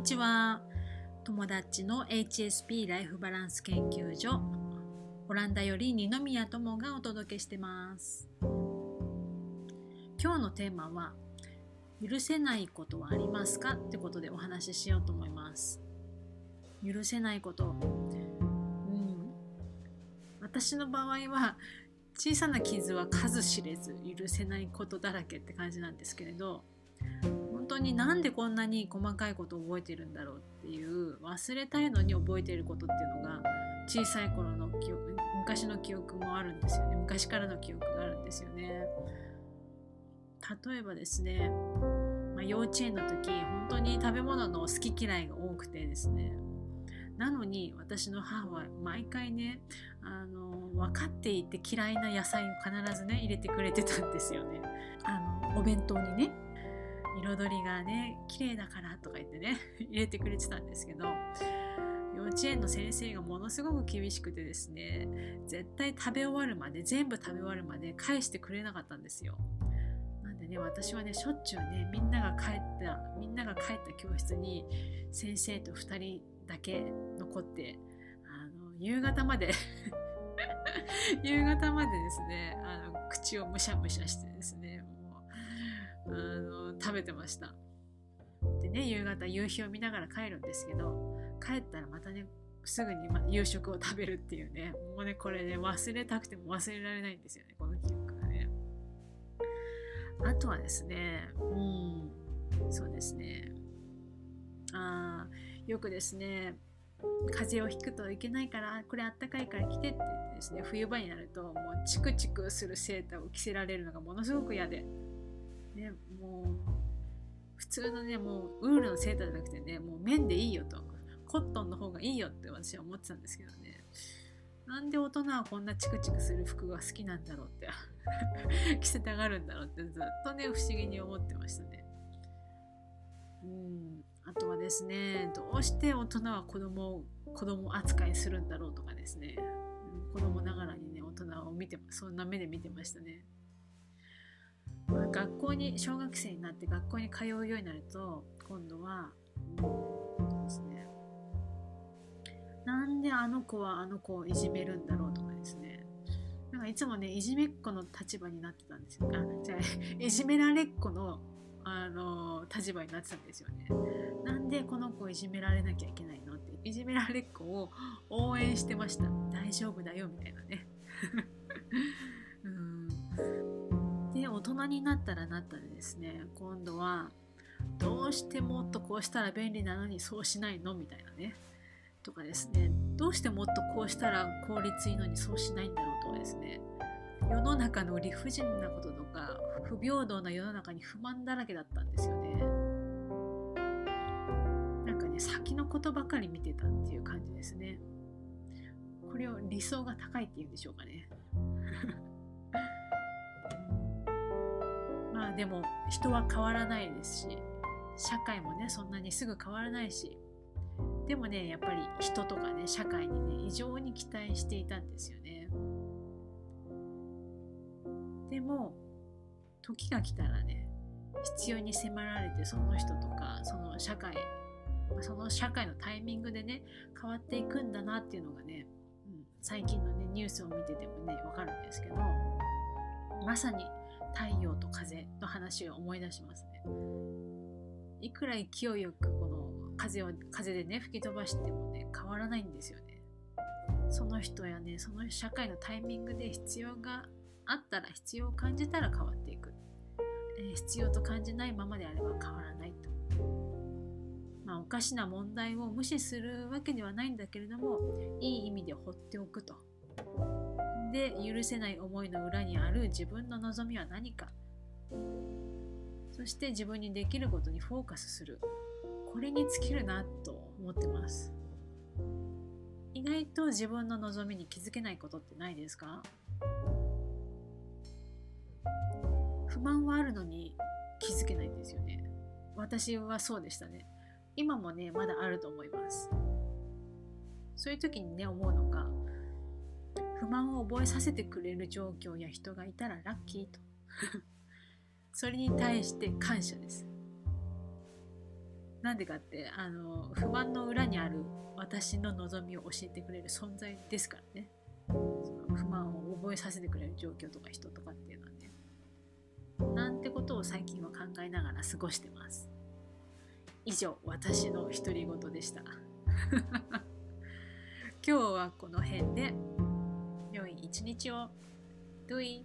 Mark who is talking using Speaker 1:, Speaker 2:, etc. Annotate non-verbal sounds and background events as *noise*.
Speaker 1: にちは。友達の HSP ライフバランス研究所オランダより二宮友がお届けしてます。今日のテーマは許せないことはありますか？ってことでお話ししようと思います。許せないこと。うん。私の場合は小さな傷は数知れず許せないことだらけって感じなんですけれど当になんでこんなに細かいことを覚えてるんだろうっていう忘れたいのに覚えていることっていうのが小さい頃の記憶昔の記憶もあるんですよね。昔からの記憶があるんですよね。例えばですね、まあ、幼稚園の時本当に食べ物の好き嫌いが多くてですね。なのに私の母は毎回ねあの分かっていて嫌いな野菜を必ずね入れてくれてたんですよね。あのお弁当にね。彩りがね綺麗だからとか言ってね *laughs* 入れてくれてたんですけど幼稚園の先生がものすごく厳しくてですね絶対食べ終わるまで全部食べ終わるまで返してくれなかったんですよ。なんでね私はねしょっちゅうねみんなが帰ったみんなが帰った教室に先生と2人だけ残ってあの夕方まで *laughs* 夕方までですねあの口をむしゃむしゃしてですねあの食べてました。でね夕方夕日を見ながら帰るんですけど帰ったらまたねすぐに夕食を食べるっていうねもうねこれね忘れたくても忘れられないんですよねこの記憶がね。あとはですねうんそうですね。あよくですね風邪をひくといけないからこれあったかいから着てって言ってですね冬場になるともうチクチクするセーターを着せられるのがものすごく嫌で、ね、もう普通のねもうウールのセーターじゃなくてねもう綿でいいよと。コットンの方がいいよって私は思ってたんですけどね。なんで大人はこんなチクチクする服が好きなんだろうって。*laughs* 着せたがるんだろうってずっとね不思議に思ってましたね。うん。あとはですねどうして大人は子供を子供扱いするんだろうとかですね。子供ながらにね大人を見てそんな目で見てましたね、学校に小学生になって学校に通うようになると今度は、うですね、なんであの子はあの子をいじめるんだろうとかですね。なんかいつもねいじめっ子の立場になってたんですよ。あじゃあいじめられっ子のあの立場になってたんですよね。なんでこの子をいじめられなきゃいけないのっていじめられっ子を応援してました。大丈夫だよみたいなね。人になったらなったらですね今度はどうしてもっとこうしたら便利なのにそうしないのみたいなね。とかですねどうしてもっとこうしたら効率いいのにそうしないんだろうとかですね世の中の理不尽なこととか不平等な世の中に不満だらけだったんですよねなんかね先のことばかり見てたっていう感じですねこれを理想が高いっていうんでしょうかねあでも人は変わらないですし社会もねそんなにすぐ変わらないしでもねやっぱり人とかね社会にね異常に期待していたんですよね。でも時が来たらね必要に迫られてその人とかその社会その社会のタイミングでね変わっていくんだなっていうのがね、うん、最近のねニュースを見ててもねわかるんですけどまさに太陽と風の話を思い出しますね。いくら勢いよくこの風を風でね吹き飛ばしてもね変わらないんですよね。その人やねその社会のタイミングで必要があったら必要を感じたら変わっていく、え、必要と感じないままであれば変わらないと、まあ、おかしな問題を無視するわけではないんだけれどもいい意味で放っておくと。で許せない思いの裏にある自分の望みは何か。そして自分にできることにフォーカスする。これに尽きるなと思ってます。意外と自分の望みに気づけないことってないですか？不満はあるのに気づけないんですよね。私はそうでしたね。今もねまだあると思います。そういう時にね思うのが不満を覚えさせてくれる状況や人がいたらラッキーと。*laughs* それに対して感謝です。なんでかってあの不満の裏にある私の望みを教えてくれる存在ですからね。その不満を覚えさせてくれる状況とか人とかっていうのはね。なんてことを最近は考えながら過ごしてます。以上私の独り言でした。*laughs* 今日はこの辺で。一日を。Do it!